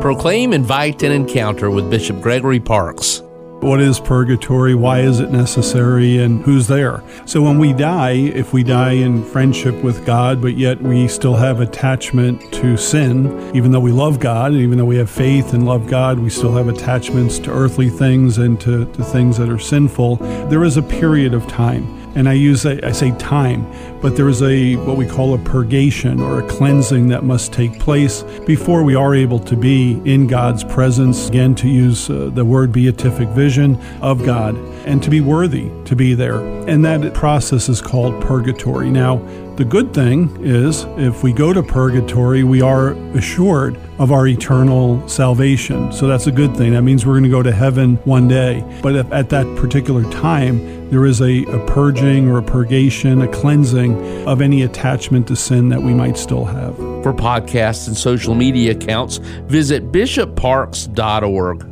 Proclaim, invite, and encounter with Bishop Gregory Parks. What is purgatory? Why is it necessary? And who's there? So, when we die, if we die in friendship with God, but yet we still have attachment to sin, even though we love God, and even though we have faith and love God, we still have attachments to earthly things and to, to things that are sinful. There is a period of time and I use a, I say time, but there is a what we call a purgation or a cleansing that must take place before we are able to be in God's presence. Again, to use uh, the word beatific vision of God and to be worthy to be there. And that process is called purgatory. Now, the good thing is, if we go to purgatory, we are assured of our eternal salvation. So that's a good thing. That means we're going to go to heaven one day. But at that particular time, there is a, a purging or a purgation, a cleansing of any attachment to sin that we might still have. For podcasts and social media accounts, visit bishopparks.org.